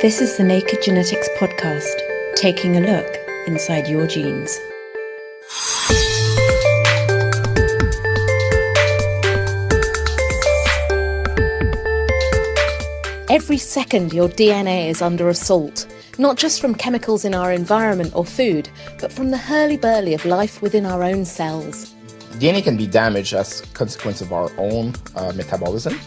This is the Naked Genetics Podcast, taking a look inside your genes. Every second, your DNA is under assault, not just from chemicals in our environment or food, but from the hurly-burly of life within our own cells. DNA can be damaged as a consequence of our own uh, metabolism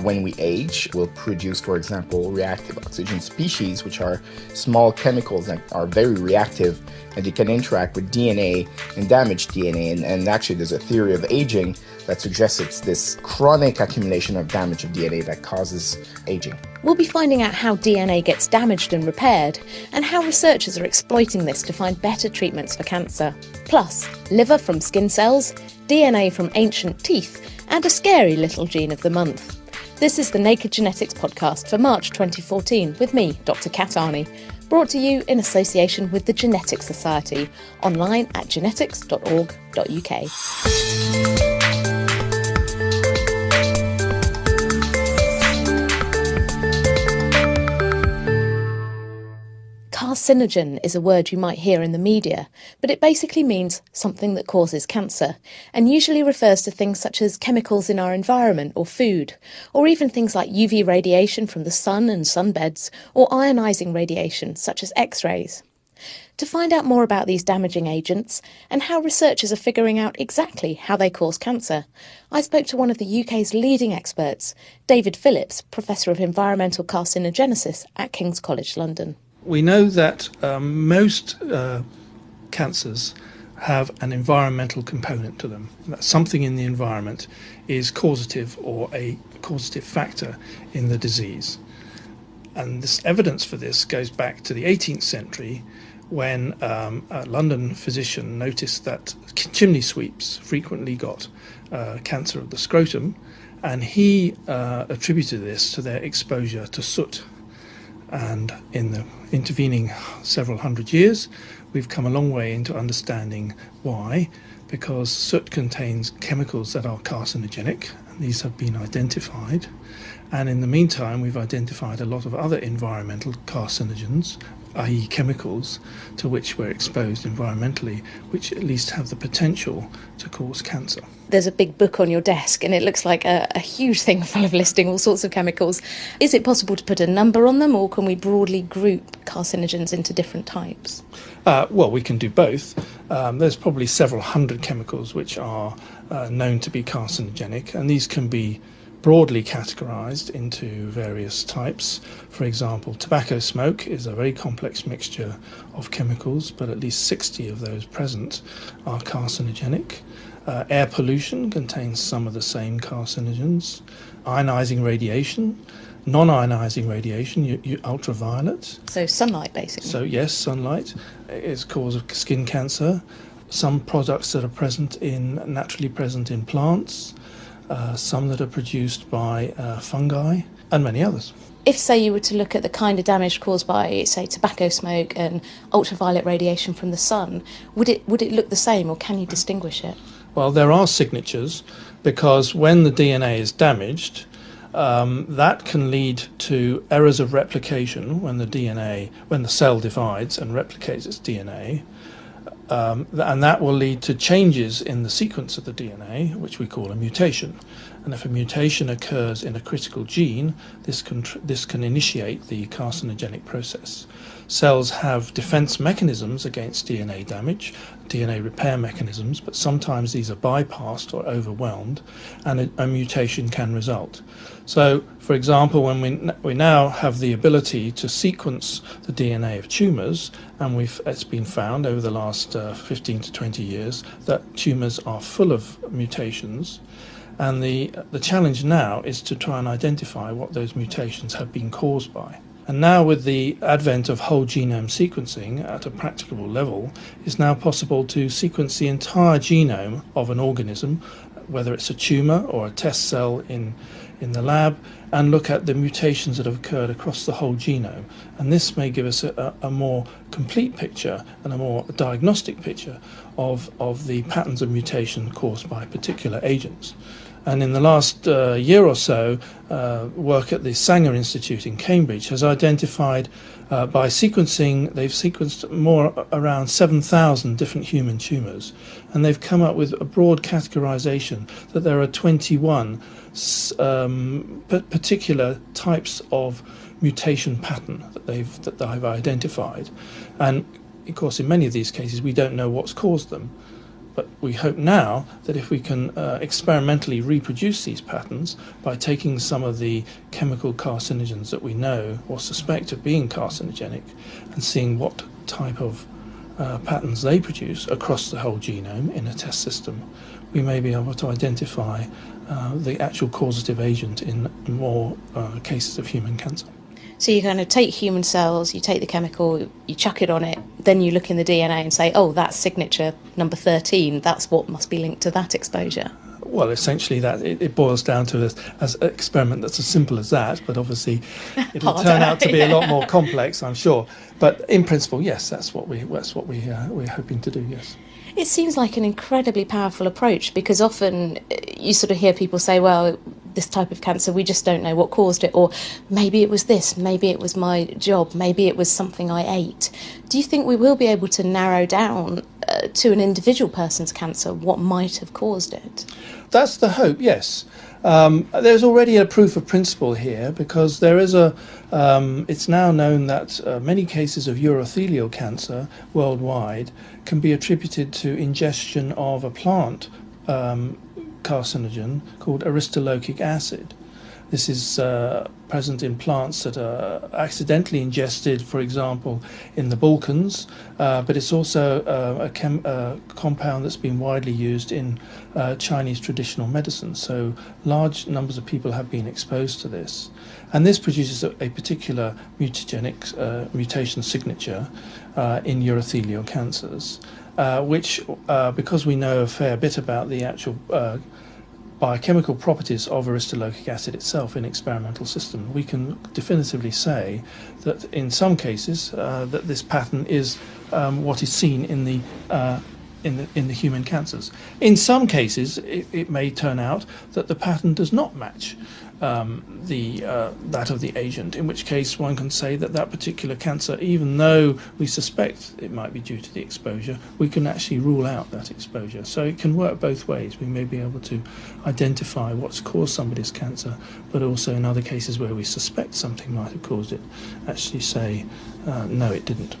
when we age, we'll produce, for example, reactive oxygen species, which are small chemicals that are very reactive and they can interact with DNA and damage DNA. And, and actually, there's a theory of aging that suggests it's this chronic accumulation of damage of DNA that causes aging. We'll be finding out how DNA gets damaged and repaired, and how researchers are exploiting this to find better treatments for cancer. Plus, liver from skin cells, DNA from ancient teeth, and a scary little gene of the month. This is the Naked Genetics podcast for March 2014 with me, Dr. Kat Arney, brought to you in association with the Genetics Society, online at genetics.org.uk. Carcinogen is a word you might hear in the media, but it basically means something that causes cancer, and usually refers to things such as chemicals in our environment or food, or even things like UV radiation from the sun and sunbeds, or ionising radiation such as X rays. To find out more about these damaging agents and how researchers are figuring out exactly how they cause cancer, I spoke to one of the UK's leading experts, David Phillips, Professor of Environmental Carcinogenesis at King's College London we know that um, most uh, cancers have an environmental component to them. That something in the environment is causative or a causative factor in the disease. And this evidence for this goes back to the 18th century when um, a London physician noticed that chimney sweeps frequently got uh, cancer of the scrotum, and he uh, attributed this to their exposure to soot and in the intervening several hundred years, we've come a long way into understanding why. Because soot contains chemicals that are carcinogenic, and these have been identified. And in the meantime, we've identified a lot of other environmental carcinogens, i.e., chemicals to which we're exposed environmentally, which at least have the potential to cause cancer. There's a big book on your desk, and it looks like a, a, huge thing full of listing all sorts of chemicals. Is it possible to put a number on them, or can we broadly group carcinogens into different types? Uh, well, we can do both. Um, there's probably several hundred chemicals which are uh, known to be carcinogenic, and these can be broadly categorized into various types. For example, tobacco smoke is a very complex mixture of chemicals, but at least 60 of those present are carcinogenic. Uh, air pollution contains some of the same carcinogens. Ionizing radiation, non ionizing radiation, you, you, ultraviolet. So, sunlight basically. So, yes, sunlight is cause of skin cancer. Some products that are present in naturally present in plants uh, some that are produced by uh, fungi, and many others. If, say, you were to look at the kind of damage caused by, say, tobacco smoke and ultraviolet radiation from the sun, would it would it look the same, or can you distinguish it? Well, there are signatures because when the DNA is damaged, um, that can lead to errors of replication when the DNA, when the cell divides and replicates its DNA, um, and that will lead to changes in the sequence of the DNA, which we call a mutation. And if a mutation occurs in a critical gene, this can, this can initiate the carcinogenic process. Cells have defense mechanisms against DNA damage, DNA repair mechanisms, but sometimes these are bypassed or overwhelmed, and a, a mutation can result. So, for example, when we, we now have the ability to sequence the DNA of tumors, and we've, it's been found over the last uh, 15 to 20 years that tumors are full of mutations. And the, the challenge now is to try and identify what those mutations have been caused by. And now, with the advent of whole genome sequencing at a practicable level, it's now possible to sequence the entire genome of an organism, whether it's a tumor or a test cell in, in the lab, and look at the mutations that have occurred across the whole genome. And this may give us a, a more complete picture and a more diagnostic picture of, of the patterns of mutation caused by particular agents. And in the last uh, year or so, uh, work at the Sanger Institute in Cambridge has identified uh, by sequencing, they've sequenced more around 7,000 different human tumours, and they've come up with a broad categorisation that there are 21 um, particular types of mutation pattern that they've that they've identified, and of course, in many of these cases, we don't know what's caused them. But we hope now that if we can uh, experimentally reproduce these patterns by taking some of the chemical carcinogens that we know or suspect of being carcinogenic and seeing what type of uh, patterns they produce across the whole genome in a test system, we may be able to identify uh, the actual causative agent in more uh, cases of human cancer. So you kind of take human cells, you take the chemical, you chuck it on it, then you look in the DNA and say, oh, that's signature number 13, that's what must be linked to that exposure. Well, essentially, that it, it boils down to an experiment that's as simple as that, but obviously it'll turn out to be a lot more complex, I'm sure. But in principle, yes, that's what we that's what we uh, we're hoping to do. Yes. It seems like an incredibly powerful approach because often uh, you sort of hear people say, well, this type of cancer, we just don't know what caused it, or maybe it was this, maybe it was my job, maybe it was something I ate. Do you think we will be able to narrow down uh, to an individual person's cancer what might have caused it? That's the hope, yes. Um, there's already a proof of principle here because there is a. Um, it's now known that uh, many cases of urothelial cancer worldwide can be attributed to ingestion of a plant um, carcinogen called aristolochic acid. This is uh, present in plants that are accidentally ingested, for example, in the Balkans, uh, but it's also uh, a, chem- a, compound that's been widely used in uh, Chinese traditional medicine. So large numbers of people have been exposed to this. And this produces a, a particular mutagenic uh, mutation signature uh, in urothelial cancers. Uh, which, uh, because we know a fair bit about the actual uh, biochemical properties of aristolochic acid itself in experimental systems, we can definitively say that in some cases uh, that this pattern is um, what is seen in the uh, in the in the human cancers. In some cases, it, it may turn out that the pattern does not match um, the uh, that of the agent, in which case one can say that that particular cancer, even though we suspect it might be due to the exposure, we can actually rule out that exposure. So it can work both ways. We may be able to identify what's caused somebody's cancer, but also in other cases where we suspect something might have caused it, actually say, uh, no, it didn't.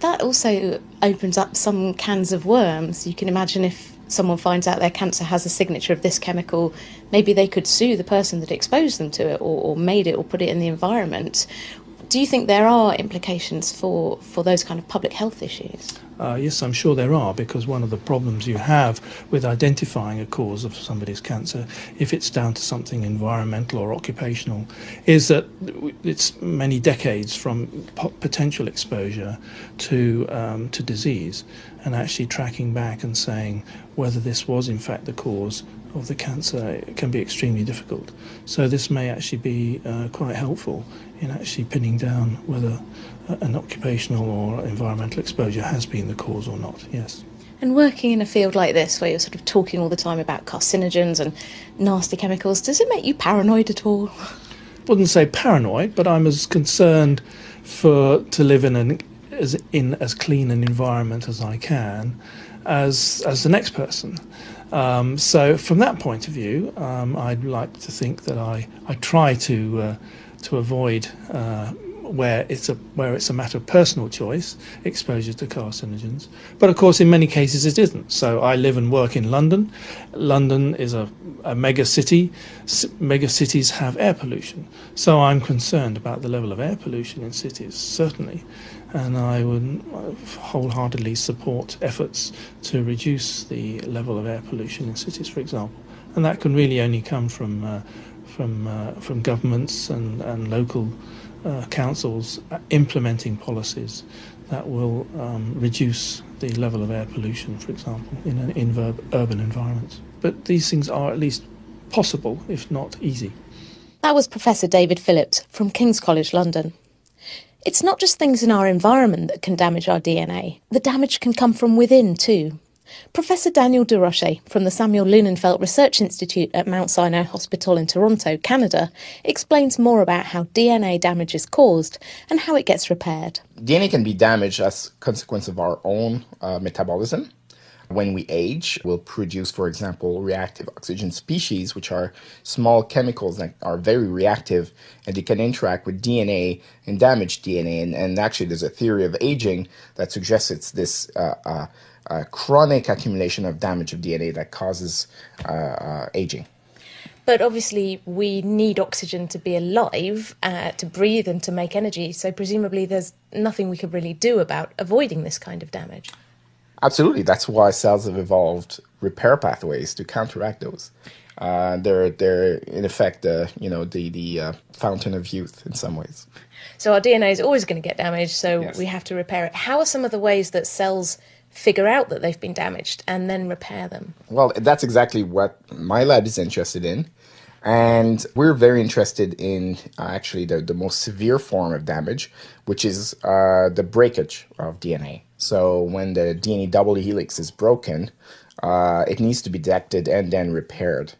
That also opens up some cans of worms. You can imagine if someone finds out their cancer has a signature of this chemical, maybe they could sue the person that exposed them to it or, or made it or put it in the environment. Do you think there are implications for, for those kind of public health issues? Uh, yes, I'm sure there are, because one of the problems you have with identifying a cause of somebody's cancer, if it's down to something environmental or occupational, is that it's many decades from potential exposure to um, to disease, and actually tracking back and saying whether this was in fact the cause of the cancer can be extremely difficult. So this may actually be uh, quite helpful in actually pinning down whether an occupational or environmental exposure has been the cause or not, yes. And working in a field like this, where you're sort of talking all the time about carcinogens and nasty chemicals, does it make you paranoid at all? Wouldn't say paranoid, but I'm as concerned for to live in an as in as clean an environment as I can, as as the next person. Um, so from that point of view, um, I'd like to think that I I try to uh, to avoid uh, where it's a where it's a matter of personal choice, exposure to carcinogens. But of course, in many cases, it isn't. So I live and work in London. London is a, a mega city. Mega cities have air pollution. So I'm concerned about the level of air pollution in cities, certainly. And I would wholeheartedly support efforts to reduce the level of air pollution in cities, for example. And that can really only come from uh, from uh, from governments and, and local uh, councils implementing policies that will um, reduce the level of air pollution, for example, in, an, in urban environments. But these things are at least possible, if not easy. That was Professor David Phillips from King's College London. It's not just things in our environment that can damage our DNA, the damage can come from within too. Professor Daniel Durocher from the Samuel Lunenfeld Research Institute at Mount Sinai Hospital in Toronto, Canada, explains more about how DNA damage is caused and how it gets repaired. DNA can be damaged as a consequence of our own uh, metabolism. When we age, we'll produce, for example, reactive oxygen species, which are small chemicals that are very reactive and they can interact with DNA and damage DNA. And, and actually, there's a theory of aging that suggests it's this uh, uh, uh, chronic accumulation of damage of DNA that causes uh, uh, aging. But obviously, we need oxygen to be alive, uh, to breathe, and to make energy. So, presumably, there's nothing we could really do about avoiding this kind of damage. Absolutely. That's why cells have evolved repair pathways to counteract those. Uh, they're they're in effect uh, you know the the uh, fountain of youth in some ways. So our DNA is always going to get damaged, so Yes. we have to repair it. How are some of the ways that cells figure out that they've been damaged and then repair them? Well, that's exactly what my lab is interested in. And we're very interested in uh, actually the, the most severe form of damage, which is uh, the breakage of DNA. So when the DNA double helix is broken, uh, it needs to be detected and then repaired.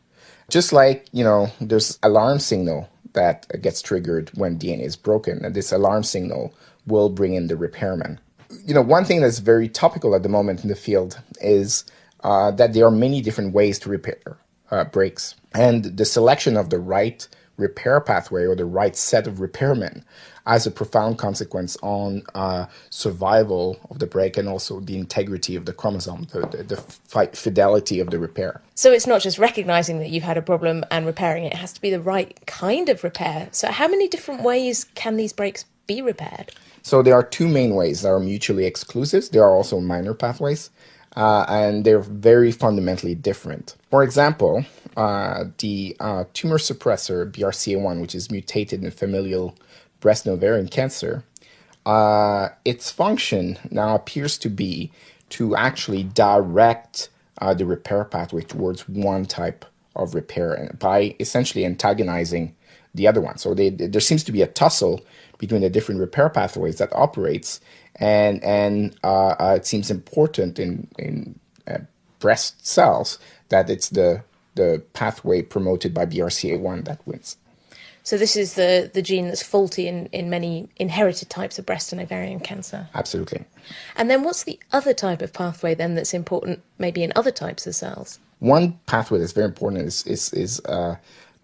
Just like, you know, there's alarm signal that gets triggered when DNA is broken, and this alarm signal will bring in the repairman. You know, one thing that's very topical at the moment in the field is uh, that there are many different ways to repair uh, breaks, and the selection of the right repair pathway or the right set of repairmen has a profound consequence on uh, survival of the break and also the integrity of the chromosome, the, the, the fi- fidelity of the repair. So it's not just recognizing that you've had a problem and repairing it, it has to be the right kind of repair. So, how many different ways can these breaks be repaired? So there are two main ways that are mutually exclusive. There are also minor pathways, uh, and they're very fundamentally different. For example, uh, the uh, tumor suppressor BRCA1, which is mutated in familial breast and ovarian cancer, uh, its function now appears to be to actually direct uh, the repair pathway towards one type of repair by essentially antagonizing the other one. So they, there seems to be a tussle between the different repair pathways that operates, and and uh, uh, it seems important in in breast cells that it's the the pathway promoted by BRCA1 that wins. So, this is the, the gene that's faulty in, in many inherited types of breast and ovarian cancer. Absolutely. And then, what's the other type of pathway then that's important, maybe in other types of cells? One pathway that's very important is is is uh,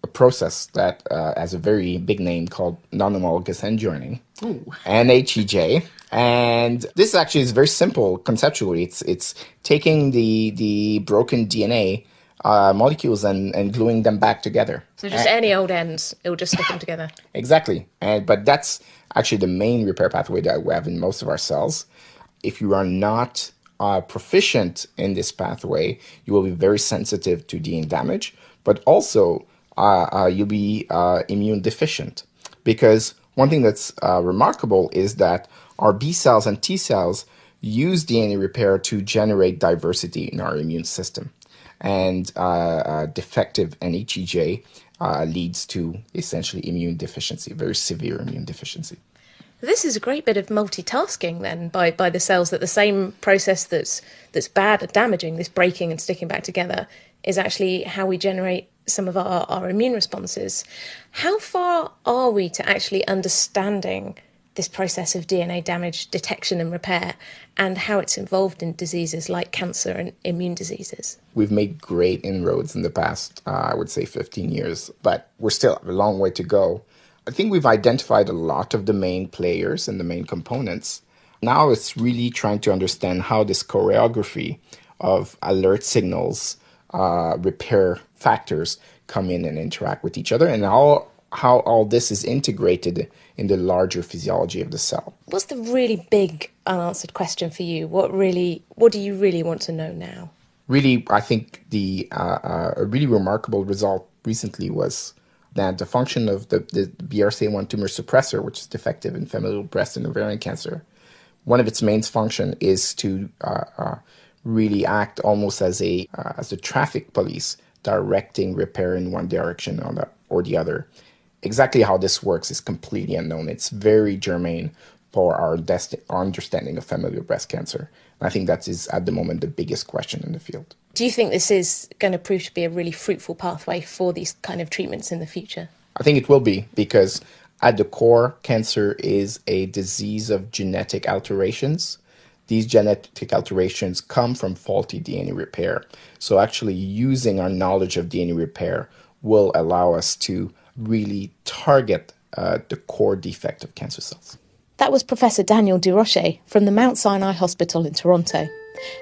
a process that uh, has a very big name called non-homologous end joining, NHEJ. And this actually is very simple conceptually. It's it's taking the the broken DNA uh, molecules and, and gluing them back together. So, just any old ends, it'll just stick them together. Exactly. And but that's actually the main repair pathway that we have in most of our cells. If you are not uh, proficient in this pathway, you will be very sensitive to DNA damage, but also uh, uh, you'll be uh, immune deficient. Because one thing that's uh, remarkable is that our B cells and T cells use DNA repair to generate diversity in our immune system. And uh, uh, defective NHEJ uh, leads to essentially immune deficiency, very severe immune deficiency. This is a great bit of multitasking then by, by the cells that the same process that's that's bad at damaging, this breaking and sticking back together, is actually how we generate some of our, our immune responses. How far are we to actually understanding this process of DNA damage detection and repair and how it's involved in diseases like cancer and immune diseases? We've made great inroads in the past, uh, I would say 15 years, but we're still a long way to go. I think we've identified a lot of the main players and the main components. Now it's really trying to understand how this choreography of alert signals, uh, repair factors come in and interact with each other, and how, how all this is integrated in the larger physiology of the cell. What's the really big unanswered question for you? What really what do you really want to know now? really, I think the uh, uh, a really remarkable result recently was that the function of the, the BRCA1 tumor suppressor, which is defective in familial breast and ovarian cancer, one of its main function is to uh, uh, really act almost as a uh, as a traffic police, directing repair in one direction or the, or the other. Exactly how this works is completely unknown. It's very germane for our, desti- our understanding of familial breast cancer. And I think that is at the moment the biggest question in the field. Do you think this is going to prove to be a really fruitful pathway for these kind of treatments in the future? I think it will be because at the core, cancer is a disease of genetic alterations. These genetic alterations come from faulty DNA repair. So, actually, using our knowledge of DNA repair will allow us to really target uh, the core defect of cancer cells. That was Professor Daniel Durocher from the Mount Sinai Hospital in Toronto.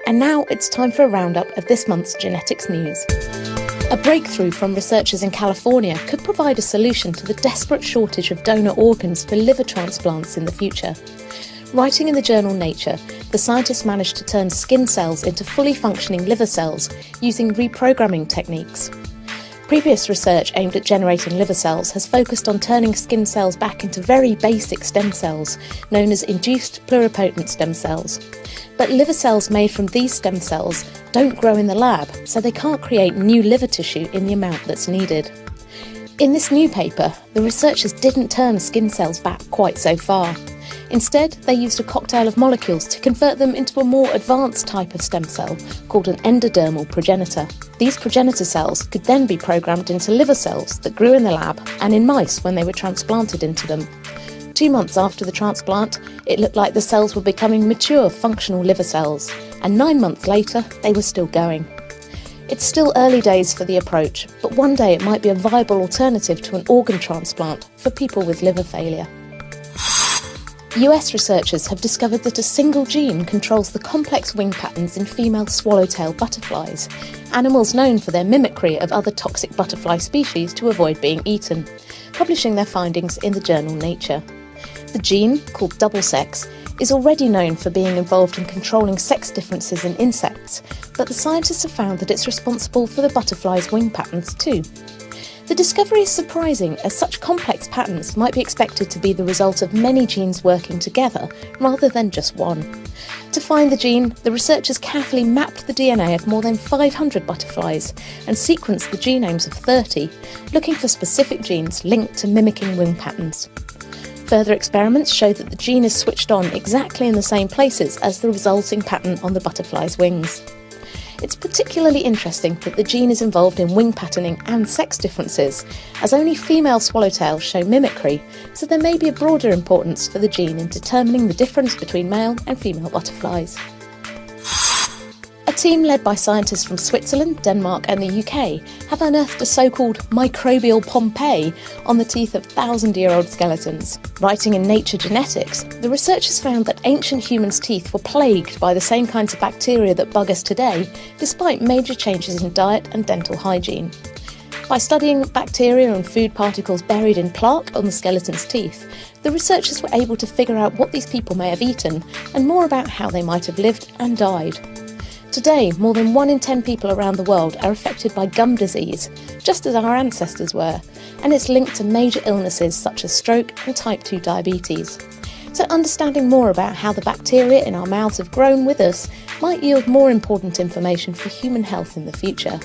And now it's time for a roundup of this month's genetics news. A breakthrough from researchers in California could provide a solution to the desperate shortage of donor organs for liver transplants in the future. Writing in the journal Nature, the scientists managed to turn skin cells into fully functioning liver cells using reprogramming techniques. Previous research aimed at generating liver cells has focused on turning skin cells back into very basic stem cells, known as induced pluripotent stem cells. But liver cells made from these stem cells don't grow in the lab, so they can't create new liver tissue in the amount that's needed. In this new paper, the researchers didn't turn skin cells back quite so far. Instead, they used a cocktail of molecules to convert them into a more advanced type of stem cell called an endodermal progenitor. These progenitor cells could then be programmed into liver cells that grew in the lab and in mice when they were transplanted into them. Two months after the transplant, it looked like the cells were becoming mature, functional liver cells, and nine months later, they were still going. It's still early days for the approach, but one day it might be a viable alternative to an organ transplant for people with liver failure. US researchers have discovered that a single gene controls the complex wing patterns in female swallowtail butterflies, animals known for their mimicry of other toxic butterfly species to avoid being eaten, publishing their findings in the journal Nature. The gene, called double sex, is already known for being involved in controlling sex differences in insects, but the scientists have found that it's responsible for the butterfly's wing patterns too. The discovery is surprising as such complex patterns might be expected to be the result of many genes working together rather than just one. To find the gene, the researchers carefully mapped the DNA of more than 500 butterflies and sequenced the genomes of 30, looking for specific genes linked to mimicking wing patterns. Further experiments show that the gene is switched on exactly in the same places as the resulting pattern on the butterfly's wings. It's particularly interesting that the gene is involved in wing patterning and sex differences, as only female swallowtails show mimicry, so there may be a broader importance for the gene in determining the difference between male and female butterflies team led by scientists from Switzerland, Denmark, and the UK have unearthed a so called microbial Pompeii on the teeth of thousand year old skeletons. Writing in Nature Genetics, the researchers found that ancient humans' teeth were plagued by the same kinds of bacteria that bug us today, despite major changes in diet and dental hygiene. By studying bacteria and food particles buried in plaque on the skeleton's teeth, the researchers were able to figure out what these people may have eaten and more about how they might have lived and died. Today, more than 1 in 10 people around the world are affected by gum disease, just as our ancestors were, and it's linked to major illnesses such as stroke and type 2 diabetes. So, understanding more about how the bacteria in our mouths have grown with us might yield more important information for human health in the future.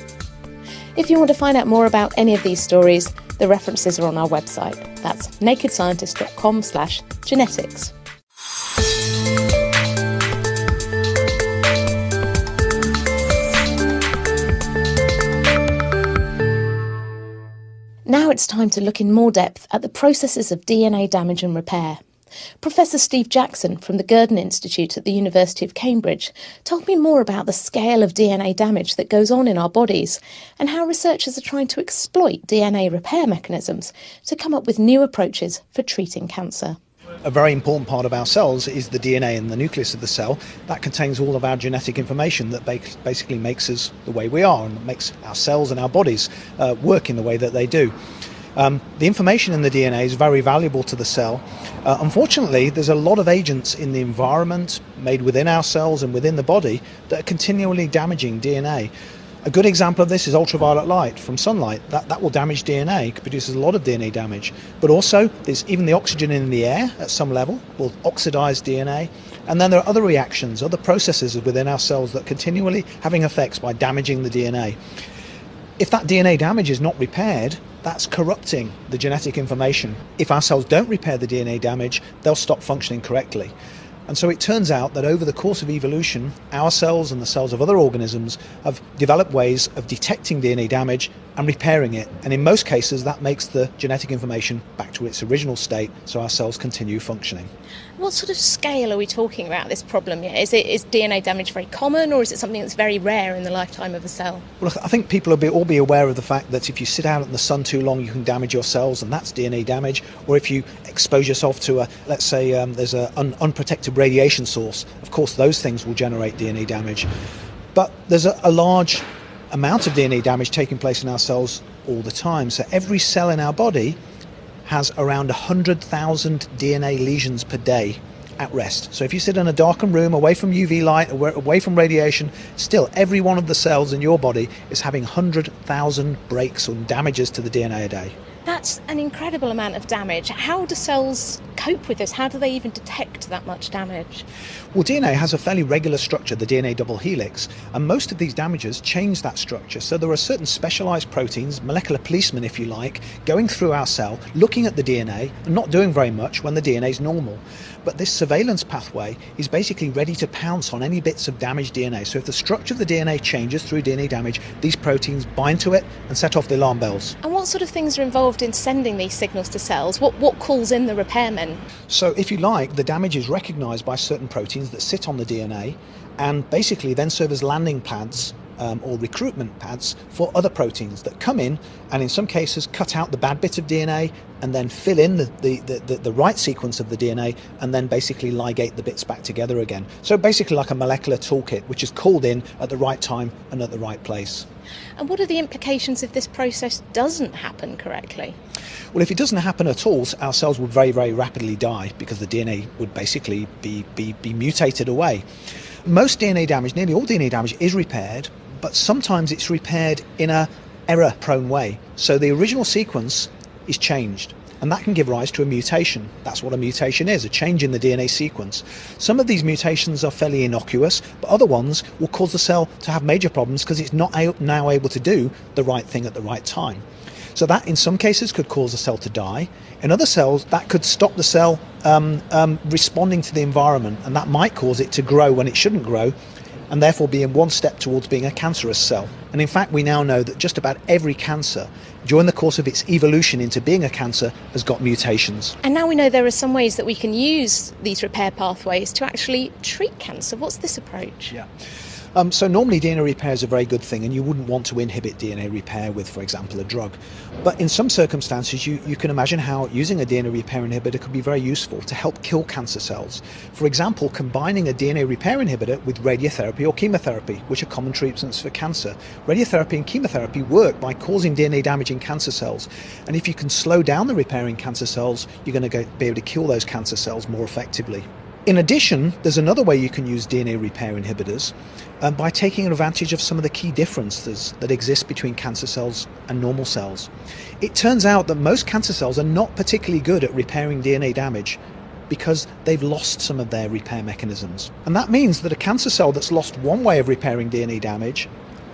If you want to find out more about any of these stories, the references are on our website. That's nakedscientist.com/genetics. Now it's time to look in more depth at the processes of DNA damage and repair. Professor Steve Jackson from the Gurdon Institute at the University of Cambridge told me more about the scale of DNA damage that goes on in our bodies and how researchers are trying to exploit DNA repair mechanisms to come up with new approaches for treating cancer a very important part of our cells is the DNA in the nucleus of the cell. That contains all of our genetic information that basically makes us the way we are and makes our cells and our bodies uh, work in the way that they do. Um, the information in the DNA is very valuable to the cell. Uh, unfortunately, there's a lot of agents in the environment made within our cells and within the body that are continually damaging DNA. A good example of this is ultraviolet light from sunlight. That, that will damage DNA, produces a lot of DNA damage. But also, there's even the oxygen in the air at some level will oxidize DNA. And then there are other reactions, other processes within our cells that continually having effects by damaging the DNA. If that DNA damage is not repaired, that's corrupting the genetic information. If our cells don't repair the DNA damage, they'll stop functioning correctly. And so it turns out that over the course of evolution, our cells and the cells of other organisms have developed ways of detecting DNA damage and repairing it. And in most cases, that makes the genetic information back to its original state so our cells continue functioning. What sort of scale are we talking about this problem here? Is, it, is DNA damage very common or is it something that's very rare in the lifetime of a cell? Well, I think people will be, all be aware of the fact that if you sit out in the sun too long, you can damage your cells, and that's DNA damage. Or if you expose yourself to a, let's say, um, there's an un- unprotected radiation source, of course, those things will generate DNA damage. But there's a, a large amount of DNA damage taking place in our cells all the time. So every cell in our body has around 100,000 DNA lesions per day at rest. So if you sit in a darkened room away from UV light, away from radiation, still every one of the cells in your body is having 100,000 breaks or damages to the DNA a day. That's an incredible amount of damage. How do cells cope with this? How do they even detect that much damage? Well, DNA has a fairly regular structure, the DNA double helix, and most of these damages change that structure. So there are certain specialized proteins, molecular policemen, if you like, going through our cell, looking at the DNA and not doing very much when the DNA is normal. But this surveillance pathway is basically ready to pounce on any bits of damaged DNA. So if the structure of the DNA changes through DNA damage, these proteins bind to it and set off the alarm bells. And what sort of things are involved in sending these signals to cells? What, what calls in the repairmen? So, if you like, the damage is recognized by certain proteins that sit on the DNA and basically then serve as landing pads um, or recruitment pads for other proteins that come in and in some cases cut out the bad bit of DNA and then fill in the, the, the, the, right sequence of the DNA and then basically ligate the bits back together again. So basically like a molecular toolkit which is called in at the right time and at the right place. And what are the implications if this process doesn't happen correctly? Well, if it doesn't happen at all, our cells would very, very rapidly die because the DNA would basically be, be, be mutated away. Most DNA damage, nearly all DNA damage, is repaired but sometimes it's repaired in a error prone way. So the original sequence is changed and that can give rise to a mutation. That's what a mutation is, a change in the DNA sequence. Some of these mutations are fairly innocuous, but other ones will cause the cell to have major problems because it's not now able to do the right thing at the right time. So that in some cases could cause a cell to die. In other cells, that could stop the cell um, um, responding to the environment, and that might cause it to grow when it shouldn't grow, and therefore being one step towards being a cancerous cell. And in fact, we now know that just about every cancer, during the course of its evolution into being a cancer, has got mutations. And now we know there are some ways that we can use these repair pathways to actually treat cancer. What's this approach? Yeah. Um, so normally DNA repair is a very good thing, and you wouldn't want to inhibit DNA repair with, for example, a drug. But in some circumstances, you, you can imagine how using a DNA repair inhibitor could be very useful to help kill cancer cells. For example, combining a DNA repair inhibitor with radiotherapy or chemotherapy, which are common treatments for cancer. Radiotherapy and chemotherapy work by causing DNA damage in cancer cells, and if you can slow down the repairing cancer cells, you're going to be able to kill those cancer cells more effectively. In addition, there's another way you can use DNA repair inhibitors um, by taking advantage of some of the key differences that exist between cancer cells and normal cells. It turns out that most cancer cells are not particularly good at repairing DNA damage because they've lost some of their repair mechanisms. And that means that a cancer cell that's lost one way of repairing DNA damage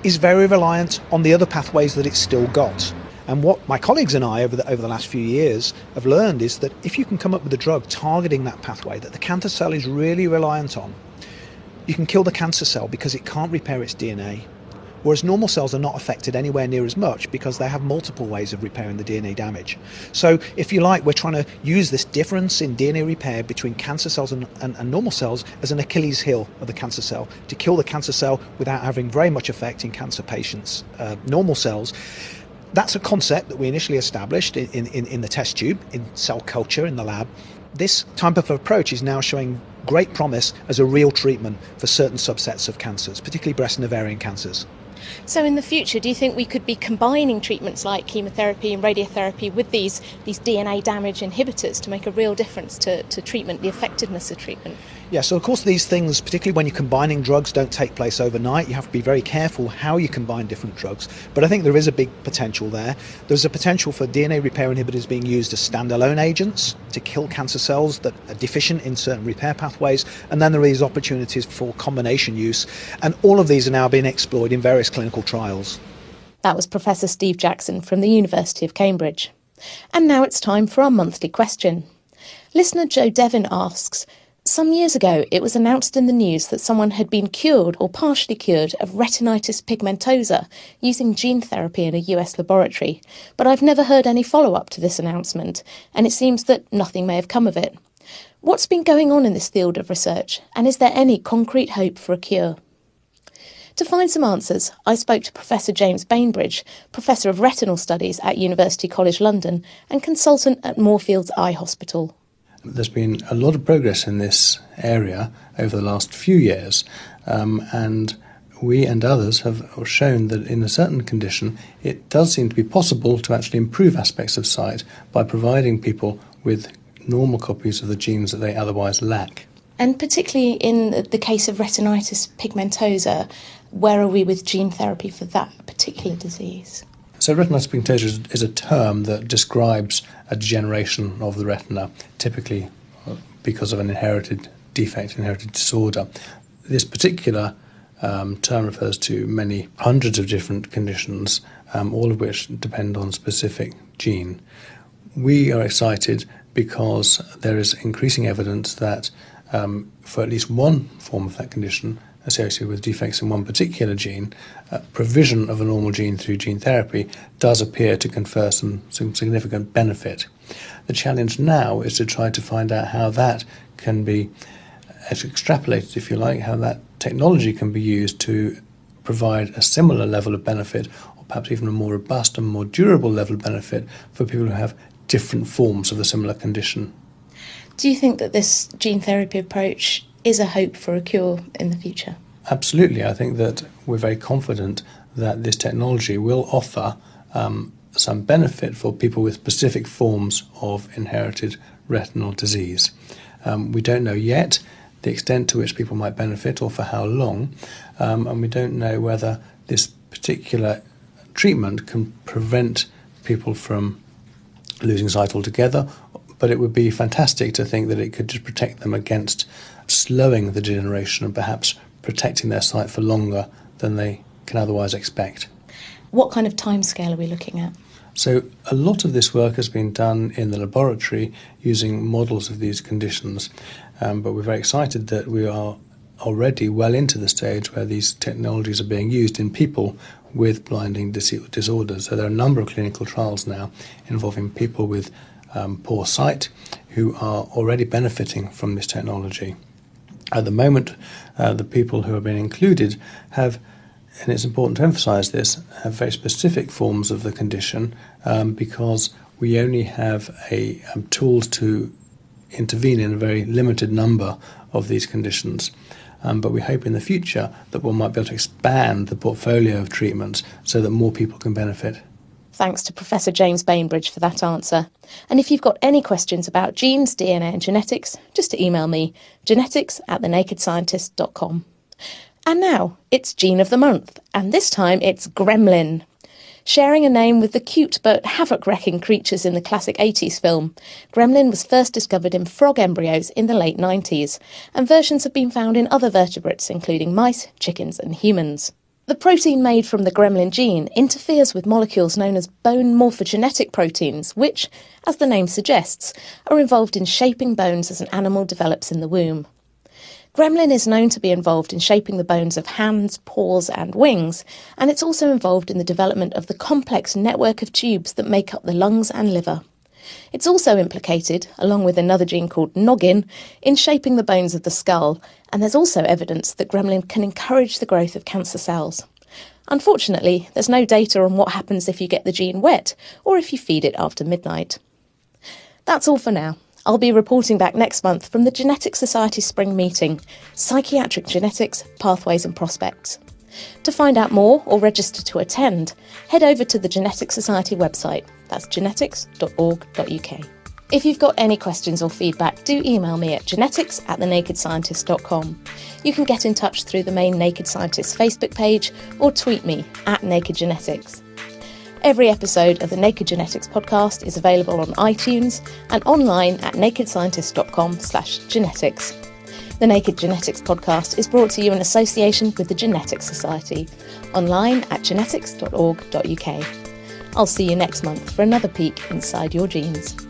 is very reliant on the other pathways that it's still got. And what my colleagues and I over the, over the last few years have learned is that if you can come up with a drug targeting that pathway that the cancer cell is really reliant on, you can kill the cancer cell because it can't repair its DNA. Whereas normal cells are not affected anywhere near as much because they have multiple ways of repairing the DNA damage. So, if you like, we're trying to use this difference in DNA repair between cancer cells and, and, and normal cells as an Achilles heel of the cancer cell to kill the cancer cell without having very much effect in cancer patients' uh, normal cells that's a concept that we initially established in, in, in the test tube, in cell culture, in the lab. This type of approach is now showing great promise as a real treatment for certain subsets of cancers, particularly breast and ovarian cancers. So, in the future, do you think we could be combining treatments like chemotherapy and radiotherapy with these, these DNA damage inhibitors to make a real difference to, to treatment, the effectiveness of treatment? Yeah, so of course, these things, particularly when you're combining drugs, don't take place overnight. You have to be very careful how you combine different drugs. But I think there is a big potential there. There's a potential for DNA repair inhibitors being used as standalone agents to kill cancer cells that are deficient in certain repair pathways. And then there are these opportunities for combination use. And all of these are now being explored in various clinical trials. That was Professor Steve Jackson from the University of Cambridge. And now it's time for our monthly question. Listener Joe Devon asks Some years ago, it was announced in the news that someone had been cured or partially cured of retinitis pigmentosa using gene therapy in a US laboratory, but I've never heard any follow up to this announcement, and it seems that nothing may have come of it. What's been going on in this field of research, and is there any concrete hope for a cure? To find some answers, I spoke to Professor James Bainbridge, Professor of Retinal Studies at University College London and consultant at Moorfields Eye Hospital. There's been a lot of progress in this area over the last few years, um, and we and others have shown that in a certain condition it does seem to be possible to actually improve aspects of sight by providing people with normal copies of the genes that they otherwise lack. And particularly in the case of retinitis pigmentosa, where are we with gene therapy for that particular disease? So, retinitis pigmentosa is a term that describes a degeneration of the retina, typically uh, because of an inherited defect, inherited disorder. This particular um, term refers to many hundreds of different conditions, um, all of which depend on specific gene. We are excited because there is increasing evidence that um, for at least one form of that condition, associated with defects in one particular gene, uh, provision of a normal gene through gene therapy does appear to confer some, some significant benefit. The challenge now is to try to find out how that can be uh, extrapolated, if you like, how that technology can be used to provide a similar level of benefit, or perhaps even a more robust and more durable level of benefit for people who have different forms of a similar condition. Do you think that this gene therapy approach is a hope for a cure in the future? Absolutely. I think that we're very confident that this technology will offer um, some benefit for people with specific forms of inherited retinal disease. Um, we don't know yet the extent to which people might benefit or for how long, um, and we don't know whether this particular treatment can prevent people from losing sight altogether. But it would be fantastic to think that it could just protect them against slowing the degeneration and perhaps protecting their sight for longer than they can otherwise expect. What kind of timescale are we looking at? So, a lot of this work has been done in the laboratory using models of these conditions, um, but we're very excited that we are already well into the stage where these technologies are being used in people with blinding dis- disorders. So, there are a number of clinical trials now involving people with um, poor sight who are already benefiting from this technology. At the moment, uh, the people who have been included have, and it's important to emphasize this, have very specific forms of the condition um, because we only have a um, tools to intervene in a very limited number of these conditions. Um, but we hope in the future that one might be able to expand the portfolio of treatments so that more people can benefit. Thanks to Professor James Bainbridge for that answer. And if you've got any questions about genes, DNA, and genetics, just to email me genetics at thenakedscientist.com. And now it's Gene of the Month, and this time it's Gremlin. Sharing a name with the cute but havoc wrecking creatures in the classic 80s film, Gremlin was first discovered in frog embryos in the late 90s, and versions have been found in other vertebrates, including mice, chickens, and humans. The protein made from the gremlin gene interferes with molecules known as bone morphogenetic proteins, which, as the name suggests, are involved in shaping bones as an animal develops in the womb. Gremlin is known to be involved in shaping the bones of hands, paws, and wings, and it's also involved in the development of the complex network of tubes that make up the lungs and liver. It's also implicated, along with another gene called noggin, in shaping the bones of the skull, and there's also evidence that gremlin can encourage the growth of cancer cells. Unfortunately, there's no data on what happens if you get the gene wet or if you feed it after midnight. That's all for now. I'll be reporting back next month from the Genetic Society Spring Meeting Psychiatric Genetics, Pathways and Prospects. To find out more or register to attend, head over to the Genetic Society website. That's genetics.org.uk. If you've got any questions or feedback, do email me at genetics at thenakedscientist.com. You can get in touch through the main Naked Scientists Facebook page or tweet me at Naked Genetics. Every episode of the Naked Genetics podcast is available on iTunes and online at nakedscientist.com slash genetics. The Naked Genetics podcast is brought to you in association with the Genetics Society, online at genetics.org.uk. I'll see you next month for another peek inside your genes.